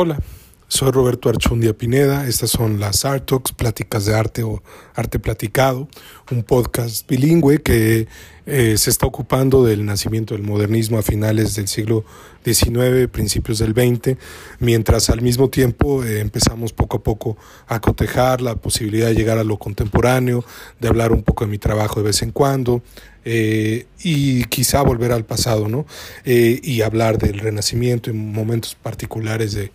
Hola, soy Roberto Archundia Pineda. Estas son las Art Talks, pláticas de arte o arte platicado, un podcast bilingüe que eh, se está ocupando del nacimiento del modernismo a finales del siglo XIX, principios del XX, mientras al mismo tiempo eh, empezamos poco a poco a cotejar la posibilidad de llegar a lo contemporáneo, de hablar un poco de mi trabajo de vez en cuando, eh, y quizá volver al pasado, ¿no? y hablar del renacimiento en momentos particulares de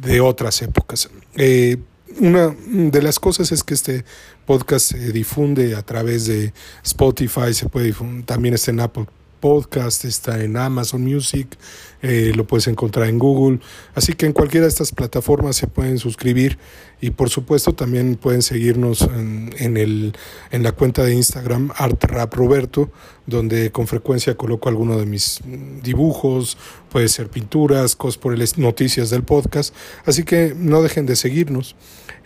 de otras épocas. Eh, una de las cosas es que este podcast se difunde a través de Spotify, se puede también está en Apple Podcast, está en Amazon Music, eh, lo puedes encontrar en Google. Así que en cualquiera de estas plataformas se pueden suscribir y por supuesto también pueden seguirnos en, el, en la cuenta de Instagram ArtRapRoberto, donde con frecuencia coloco algunos de mis dibujos, puede ser pinturas, cosas por el, noticias del podcast. Así que no dejen de seguirnos.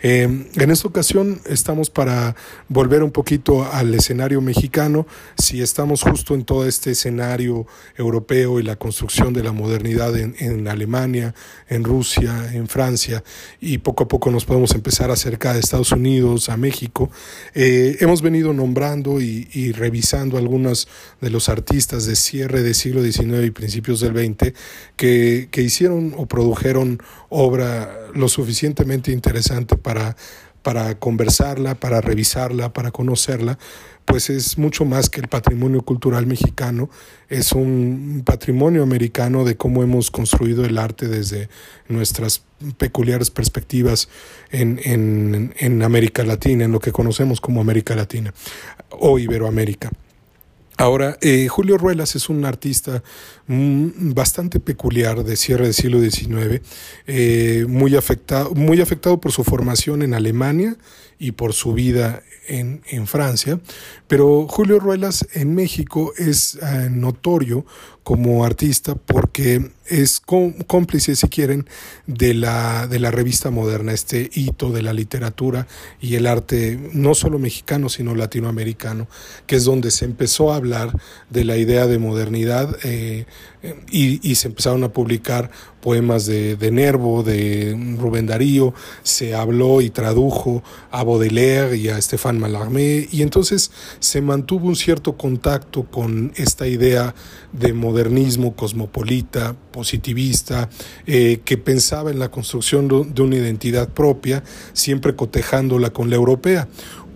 Eh, en esta ocasión estamos para volver un poquito al escenario mexicano. Si estamos justo en todo este escenario europeo y la construcción de la modernidad en, Alemania, en Rusia, en Francia, y poco a poco nos podemos empezar a acercar a Estados Unidos, a México. Eh, hemos venido nombrando y, revisando algunos de los artistas de cierre del siglo XIX y principios del XX que, que hicieron o produjeron obra lo suficientemente interesante para para conversarla, para revisarla, para conocerla, pues es mucho más que el patrimonio cultural mexicano, es un patrimonio americano de cómo hemos construido el arte desde nuestras peculiares perspectivas en, en, en América Latina, en lo que conocemos como América Latina o Iberoamérica. Ahora, eh, Julio Ruelas es un artista mm, bastante peculiar de cierre del siglo XIX, eh, muy, afectado, muy afectado por su formación en Alemania y por su vida en, en Francia, pero Julio Ruelas en México es eh, notorio como artista porque es cómplice, si quieren, de la, de la revista moderna, este hito de la literatura y el arte, no solo mexicano, sino latinoamericano, que es donde se empezó a hablar de la idea de modernidad eh, y, y, se empezaron a publicar poemas de, de, Nervo, de Rubén Darío, se habló y tradujo a Baudelaire y a Stéphane Mallarmé, y entonces se mantuvo un cierto contacto con esta idea de modernismo cosmopolita, positivista, eh, que pensaba en la construcción de una identidad propia, siempre cotejándola con la europea.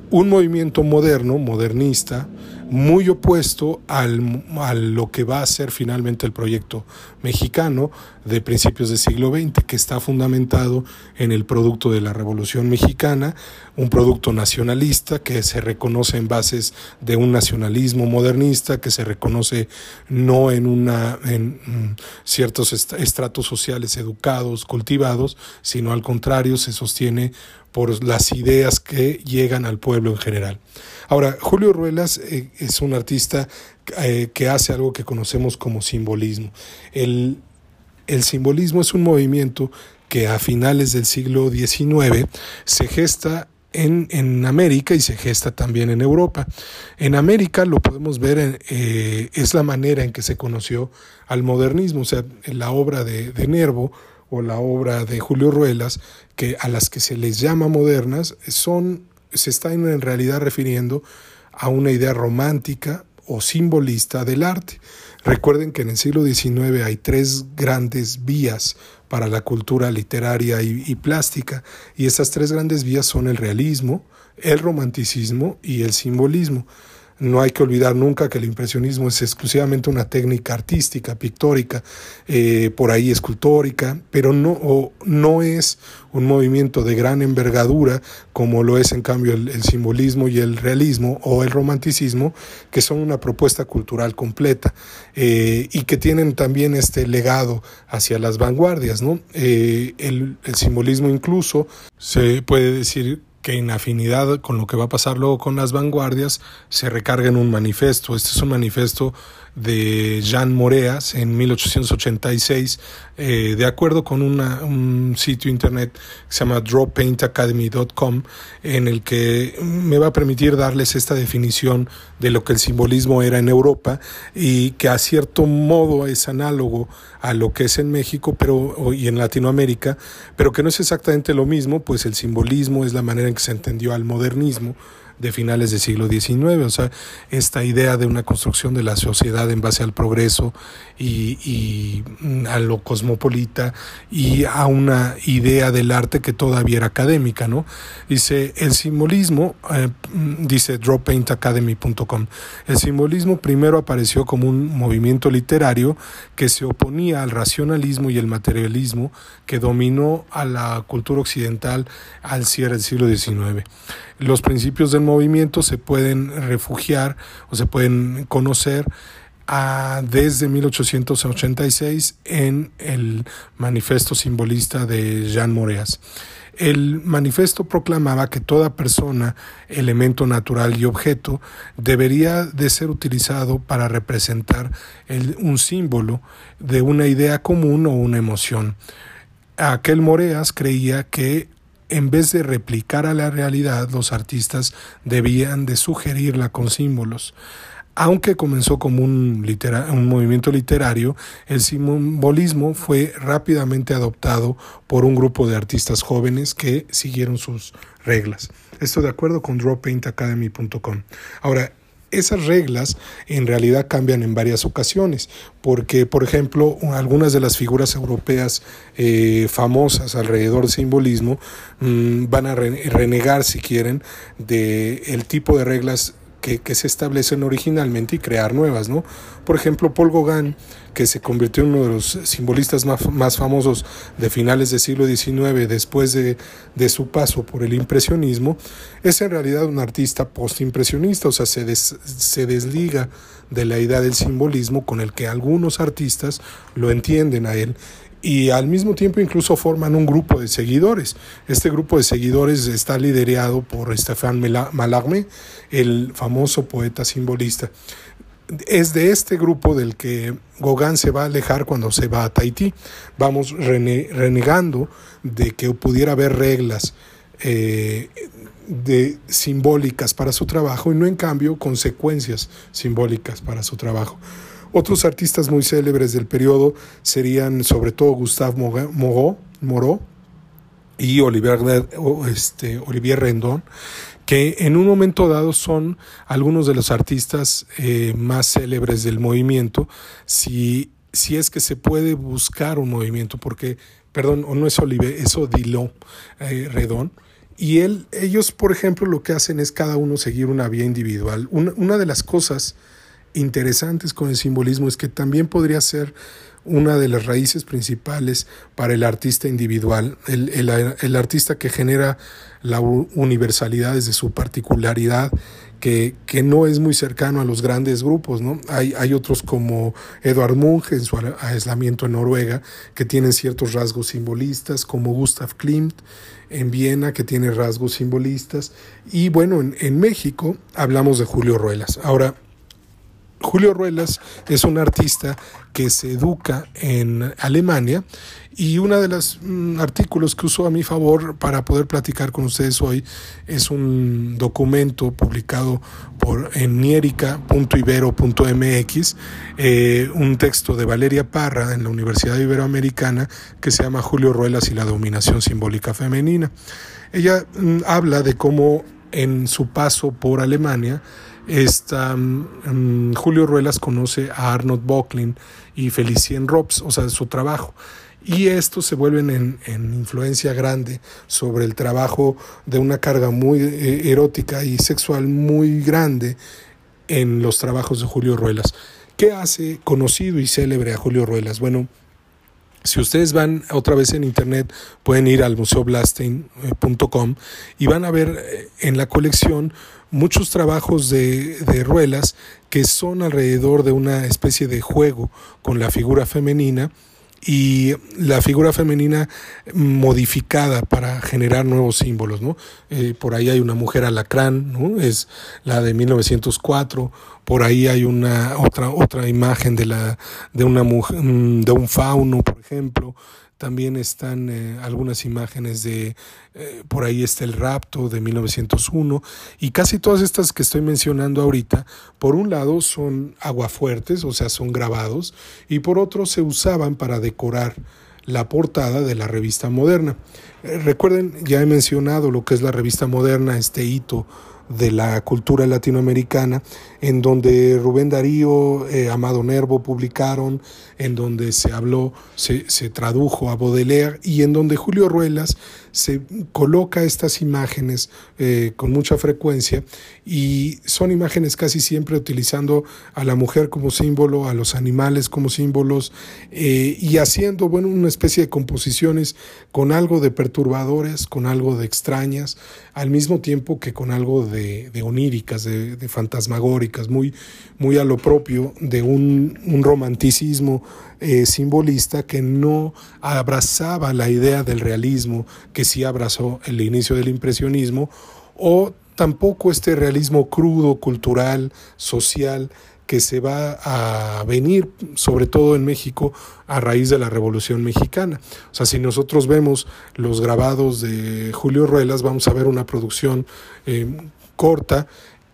Un movimiento moderno, modernista, muy opuesto al, a lo que va a ser finalmente el proyecto mexicano de principios del siglo XX, que está fundamentado en el producto de la Revolución Mexicana, un producto nacionalista que se reconoce en bases de un nacionalismo modernista, que se reconoce no en, una, en mm, ciertos estratos sociales educados, cultivados, sino al contrario, se sostiene por las ideas que llegan al pueblo en general. Ahora, Julio Ruelas eh, es un artista eh, que hace algo que conocemos como simbolismo. El, el simbolismo es un movimiento que a finales del siglo XIX se gesta en, en, América y se gesta también en Europa. En América lo podemos ver, eh, es la manera en que se conoció al modernismo, o sea, en la obra de, de, Nervo o la obra de Julio Ruelas, que a las que se les llama modernas, son se está en realidad refiriendo a una idea romántica o simbolista del arte. Recuerden que en el siglo XIX hay tres grandes vías para la cultura literaria y, y, plástica, y esas tres grandes vías son el realismo, el romanticismo y el simbolismo. No hay que olvidar nunca que el impresionismo es exclusivamente una técnica artística, pictórica, eh, por ahí escultórica, pero no, no es un movimiento de gran envergadura como lo es en cambio el, simbolismo y el realismo o el romanticismo, que son una propuesta cultural completa eh, y que tienen también este legado hacia las vanguardias. ¿no? Eh, el, el simbolismo incluso se puede decir que en afinidad con lo que va a pasar luego con las vanguardias se recarga en un manifiesto. Este es un manifiesto de Jean Moreas en 1886, eh, de acuerdo con un sitio internet que se llama drawpaintacademy.com, en el que me va a permitir darles esta definición de lo que el simbolismo era en Europa y que a cierto modo es análogo a lo que es en México pero, y en Latinoamérica, pero que no es exactamente lo mismo, pues el simbolismo es la manera en que se entendió al modernismo de finales del siglo XIX, o sea, esta idea de una construcción de la sociedad en base al progreso y, a lo cosmopolita y a una idea del arte que todavía era académica, ¿no? Dice, el simbolismo, eh, dice drawpaintacademy.com, el simbolismo primero apareció como un movimiento literario que se oponía al racionalismo y el materialismo que dominó a la cultura occidental al cierre del siglo XIX. Los principios del movimiento se pueden refugiar o se pueden conocer a, desde 1886 en el manifiesto simbolista de Jean Moreas. El manifiesto proclamaba que toda persona, elemento natural y objeto debería de ser utilizado para representar un símbolo de una idea común o una emoción. Aquel Moreas creía que en vez de replicar a la realidad, los artistas debían de sugerirla con símbolos. Aunque comenzó como un, un, movimiento literario, el simbolismo fue rápidamente adoptado por un grupo de artistas jóvenes que siguieron sus reglas. Esto de acuerdo con drawpaintacademy.com. Ahora, esas reglas en realidad cambian en varias ocasiones, porque por ejemplo algunas de las figuras europeas eh, famosas alrededor del simbolismo mm, van a renegar, si quieren, de el tipo de reglas que, se establecen originalmente y crear nuevas, ¿no? Por ejemplo, Paul Gauguin, que se convirtió en uno de los simbolistas más, famosos de finales del siglo XIX después de, su paso por el impresionismo, es en realidad un artista postimpresionista, o sea, se, se desliga de la idea del simbolismo con el que algunos artistas lo entienden a él y al mismo tiempo incluso forman un grupo de seguidores. Este grupo de seguidores está liderado por Stéphane Mallarmé, el famoso poeta simbolista. Es de este grupo del que Gauguin se va a alejar cuando se va a Tahití. Vamos renegando de que pudiera haber reglas eh, de, simbólicas para su trabajo y no en cambio consecuencias simbólicas para su trabajo. Otros artistas muy célebres del periodo serían sobre todo Gustave Moreau, y Olivier, este, Olivier Rendón, que en un momento dado son algunos de los artistas eh, más célebres del movimiento, si, si es que se puede buscar un movimiento, porque, perdón, no es Olivier, es Odilon eh, Redón, y él, ellos, por ejemplo, lo que hacen es cada uno seguir una vía individual. Una de las cosas interesantes con el simbolismo es que también podría ser una de las raíces principales para el artista individual, el, el, artista que genera la universalidad desde su particularidad, que, que, no es muy cercano a los grandes grupos. ¿no? Hay, hay otros como Edvard Munch en su aislamiento en Noruega, que tienen ciertos rasgos simbolistas, como Gustav Klimt en Viena, que tiene rasgos simbolistas. Y bueno, en, en México hablamos de Julio Ruelas. Ahora, Julio Ruelas es un artista que se educa en Alemania y uno de los mm, artículos que usó a mi favor para poder platicar con ustedes hoy es un documento publicado por en eh, un texto de Valeria Parra en la Universidad Iberoamericana que se llama Julio Ruelas y la dominación simbólica femenina. Ella mm, habla de cómo en su paso por Alemania, esta, mm, Julio Ruelas conoce a Arnold Bocklin y Felicien Robs, o sea, su trabajo. Y estos se vuelven en, en, influencia grande sobre el trabajo de una carga muy eh, erótica y sexual muy grande en los trabajos de Julio Ruelas. ¿Qué hace conocido y célebre a Julio Ruelas? Bueno, si ustedes van otra vez en internet, pueden ir al museoblastein.com y van a ver eh, en la colección muchos trabajos de, de, ruelas que son alrededor de una especie de juego con la figura femenina y la figura femenina modificada para generar nuevos símbolos, ¿no? Eh, por ahí hay una mujer alacrán, ¿no? Es la de 1904, por ahí hay una otra otra imagen de la de una mujer, de un fauno, por ejemplo, también están eh, algunas imágenes de, eh, por ahí está el rapto de 1901 y casi todas estas que estoy mencionando ahorita, por un lado son aguafuertes, o sea, son grabados, y por otro se usaban para decorar la portada de la revista moderna. Eh, recuerden, ya he mencionado lo que es la revista moderna, este hito de la cultura latinoamericana, en donde Rubén Darío, eh, Amado Nervo publicaron, en donde se habló, se, se tradujo a Baudelaire y en donde Julio Ruelas se coloca estas imágenes eh, con mucha frecuencia y son imágenes casi siempre utilizando a la mujer como símbolo, a los animales como símbolos eh, y haciendo bueno, una especie de composiciones con algo de perturbadores, con algo de extrañas, al mismo tiempo que con algo de, oníricas, de, de fantasmagóricas muy, muy a lo propio de un, romanticismo eh, simbolista que no abrazaba la idea del realismo que sí abrazó el inicio del impresionismo, o tampoco este realismo crudo, cultural, social, que se va a venir, sobre todo en México, a raíz de la Revolución Mexicana. O sea, si nosotros vemos los grabados de Julio Ruelas, vamos a ver una producción eh, corta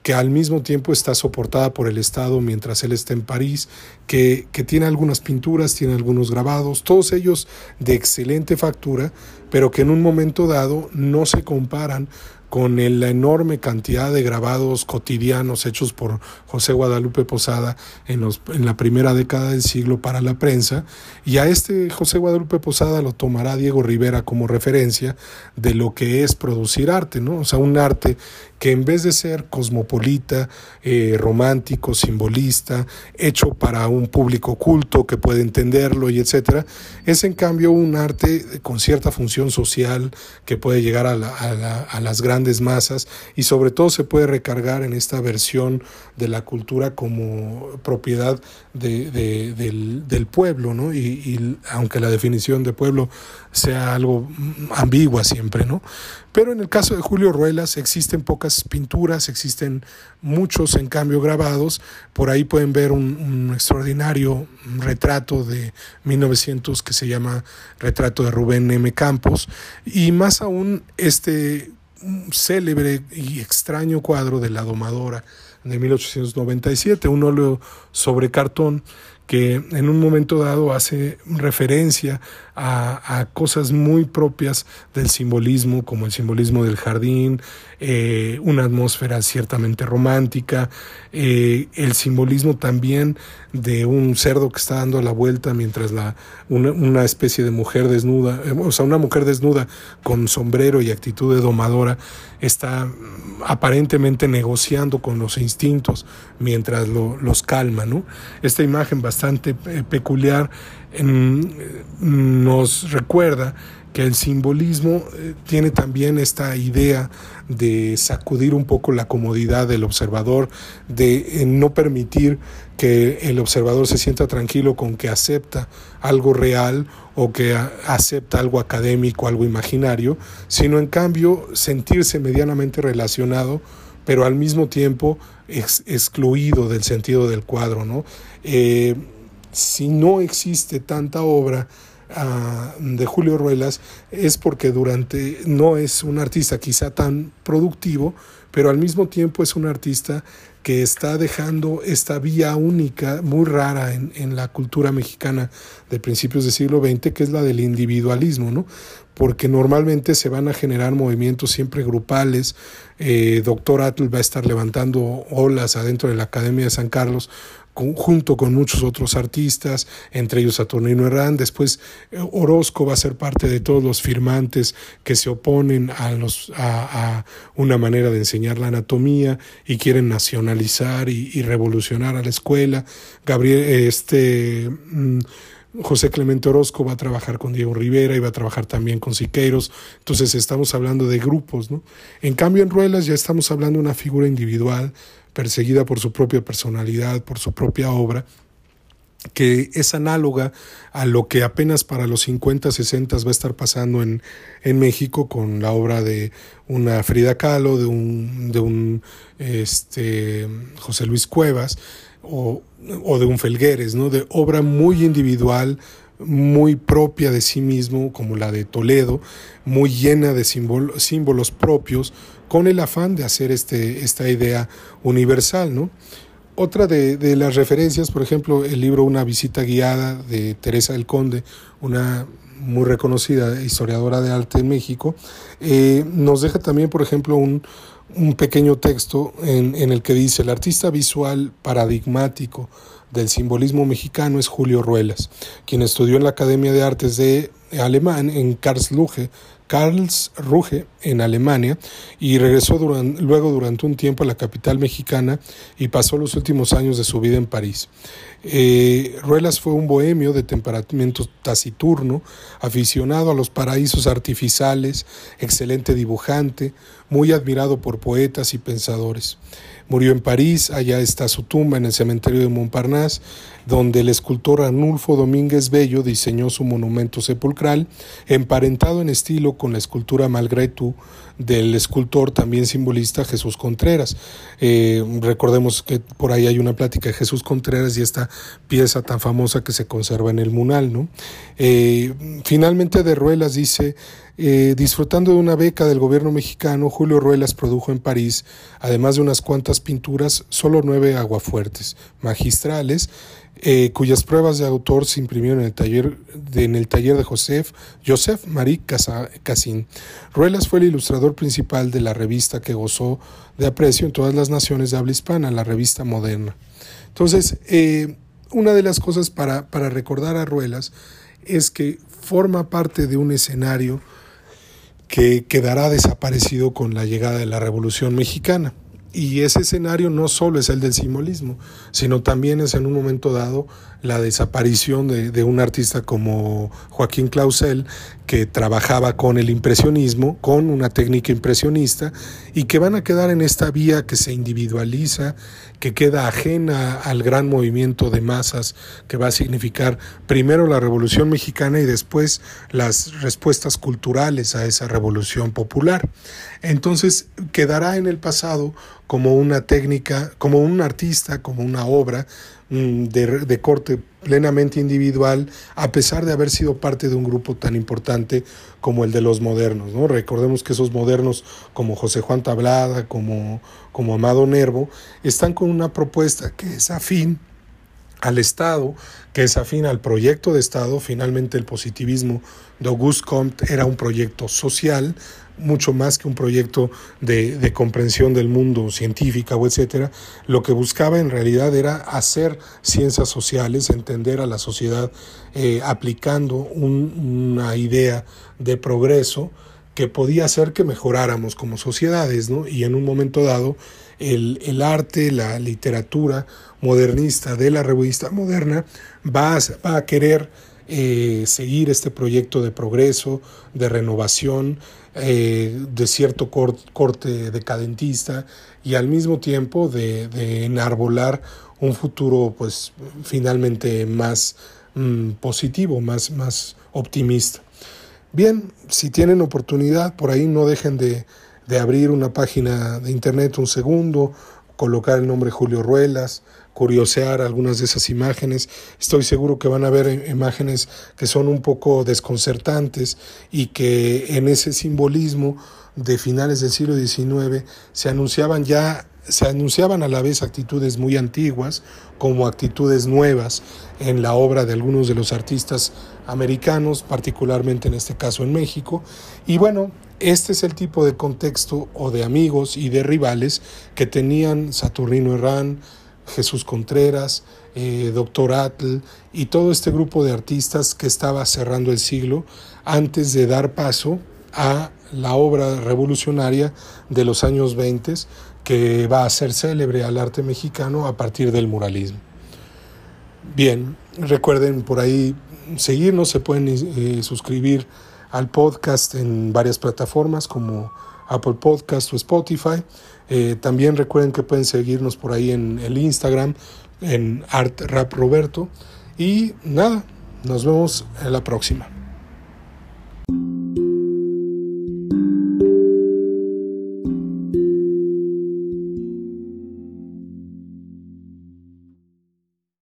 que al mismo tiempo está soportada por el Estado mientras él está en París, que, que, tiene algunas pinturas, tiene algunos grabados, todos ellos de excelente factura, pero que en un momento dado no se comparan con la enorme cantidad de grabados cotidianos hechos por José Guadalupe Posada en, los, en la primera década del siglo para la prensa, y a este José Guadalupe Posada lo tomará Diego Rivera como referencia de lo que es producir arte, ¿no? O sea, un arte que en vez de ser cosmopolita, eh, romántico, simbolista, hecho para un público culto que puede entenderlo y etcétera, es en cambio un arte con cierta función social que puede llegar a, a las grandes masas y sobre todo se puede recargar en esta versión de la cultura como propiedad de, del, pueblo, ¿no? Y, aunque la definición de pueblo sea algo ambigua siempre, ¿no? Pero en el caso de Julio Ruelas existen pocas pinturas, existen muchos en cambio grabados, por ahí pueden ver un, un extraordinario retrato de 1900 que se llama Retrato de Rubén M. Campos, y más aún este célebre y extraño cuadro de la domadora de 1897, un óleo sobre cartón que en un momento dado hace referencia a, cosas muy propias del simbolismo, como el simbolismo del jardín, eh, una atmósfera ciertamente romántica, eh, el simbolismo también de un cerdo que está dando la vuelta mientras la, una, especie de mujer desnuda, eh, o sea, una mujer desnuda con sombrero y actitud de domadora está aparentemente negociando con los instintos mientras los calma, ¿no? Esta imagen bastante peculiar nos recuerda que el simbolismo eh, tiene también esta idea de sacudir un poco la comodidad del observador, de eh, no permitir que el observador se sienta tranquilo con que acepta algo real o que acepta algo académico, algo imaginario, sino en cambio sentirse medianamente relacionado, pero al mismo tiempo excluido del sentido del cuadro. ¿no? Eh, si no existe tanta obra de Julio Ruelas es porque durante no es un artista quizá tan productivo, pero al mismo tiempo es un artista que está dejando esta vía única, muy rara en, en, la cultura mexicana de principios del siglo XX, que es la del individualismo, ¿no? Porque normalmente se van a generar movimientos siempre grupales. Eh, Doctor Atl va a estar levantando olas adentro de la Academia de San Carlos junto con muchos otros artistas, entre ellos Saturnino Herrán. Después eh, Orozco va a ser parte de todos los firmantes que se oponen a, los, a, una manera de enseñar la anatomía y quieren nacionalizar y, revolucionar a la escuela. Gabriel, este... Mm, José Clemente Orozco va a trabajar con Diego Rivera y va a trabajar también con Siqueiros. Entonces estamos hablando de grupos, ¿no? En cambio en Ruelas ya estamos hablando de una figura individual perseguida por su propia personalidad, por su propia obra, que es análoga a lo que apenas para los 50, 60 va a estar pasando en, en México con la obra de una Frida Kahlo, de un, de un este, José Luis Cuevas o, o de un Felgueres, ¿no? de obra muy individual, muy propia de sí mismo, como la de Toledo, muy llena de símbolos propios, con el afán de hacer este, esta idea universal, ¿no? Otra de, las referencias, por ejemplo, el libro Una visita guiada de Teresa del Conde, una muy reconocida historiadora de arte en México, eh, nos deja también, por ejemplo, un, pequeño texto en, en, el que dice, el artista visual paradigmático del simbolismo mexicano es Julio Ruelas, quien estudió en la Academia de Artes de Alemán en Karlsruhe Karlsruhe en Alemania y regresó luego durante un tiempo a la capital mexicana y pasó los últimos años de su vida en París. Eh, Ruelas fue un bohemio de temperamento taciturno, aficionado a los paraísos artificiales, excelente dibujante, muy admirado por poetas y pensadores. Murió en París, allá está su tumba en el cementerio de Montparnasse, donde el escultor Arnulfo Domínguez Bello diseñó su monumento sepulcral, emparentado en estilo con la escultura Malgré del escultor también simbolista Jesús Contreras. Eh, recordemos que por ahí hay una plática de Jesús Contreras y esta pieza tan famosa que se conserva en el Munal. ¿no? Eh, finalmente de Ruelas dice, eh, disfrutando de una beca del gobierno mexicano, Julio Ruelas produjo en París, además de unas cuantas pinturas, solo nueve aguafuertes magistrales, eh, cuyas pruebas de autor se imprimieron en el taller de, en el taller de Joseph, Joseph Marie Cassin. Ruelas fue el ilustrador principal de la revista que gozó de aprecio en todas las naciones de habla hispana, la revista Moderna. Entonces, eh, una de las cosas para, para recordar a Ruelas es que forma parte de un escenario que quedará desaparecido con la llegada de la Revolución Mexicana. Y ese escenario no solo es el del simbolismo, sino también es en un momento dado la desaparición de, un artista como Joaquín Clausel, que trabajaba con el impresionismo, con una técnica impresionista, y que van a quedar en esta vía que se individualiza, que queda ajena al gran movimiento de masas que va a significar primero la Revolución Mexicana y después las respuestas culturales a esa revolución popular. Entonces quedará en el pasado como una técnica, como un artista, como una obra Mm, de, corte plenamente individual, a pesar de haber sido parte de un grupo tan importante como el de los modernos. ¿no? Recordemos que esos modernos como José Juan Tablada, como, como Amado Nervo, están con una propuesta que es afín al Estado, que es afín al proyecto de Estado. Finalmente el positivismo de Auguste Comte era un proyecto social, mucho más que un proyecto de, comprensión del mundo científica o etcétera, lo que buscaba en realidad era hacer ciencias sociales, entender a la sociedad eh, aplicando una idea de progreso que podía hacer que mejoráramos como sociedades, ¿no? Y en un momento dado, el, el arte, la literatura modernista de la revista moderna va a querer eh, seguir este proyecto de progreso, de renovación, eh, de cierto corte decadentista y al mismo tiempo de, enarbolar un futuro pues finalmente más mm, positivo, más, más optimista. Bien, si tienen oportunidad, por ahí no dejen de, de abrir una página de internet un segundo, colocar el nombre Julio Ruelas, curiosear algunas de esas imágenes. Estoy seguro que van a ver imágenes que son un poco desconcertantes y que en ese simbolismo de finales del siglo XIX se anunciaban ya se anunciaban a la vez actitudes muy antiguas como actitudes nuevas en la obra de algunos de los artistas americanos, particularmente en este caso en México. Y bueno, este es el tipo de contexto o de amigos y de rivales que tenían Saturnino Herrán, Jesús Contreras, eh, Doctor Atl y todo este grupo de artistas que estaba cerrando el siglo antes de dar paso a la obra revolucionaria de los años 20 que va a ser célebre al arte mexicano a partir del muralismo. Bien, recuerden por ahí seguirnos, se pueden eh, suscribir al podcast en varias plataformas como Apple Podcast o Spotify. Eh, también recuerden que pueden seguirnos por ahí en el Instagram, en Art Rap Roberto. Y nada, nos vemos en la próxima.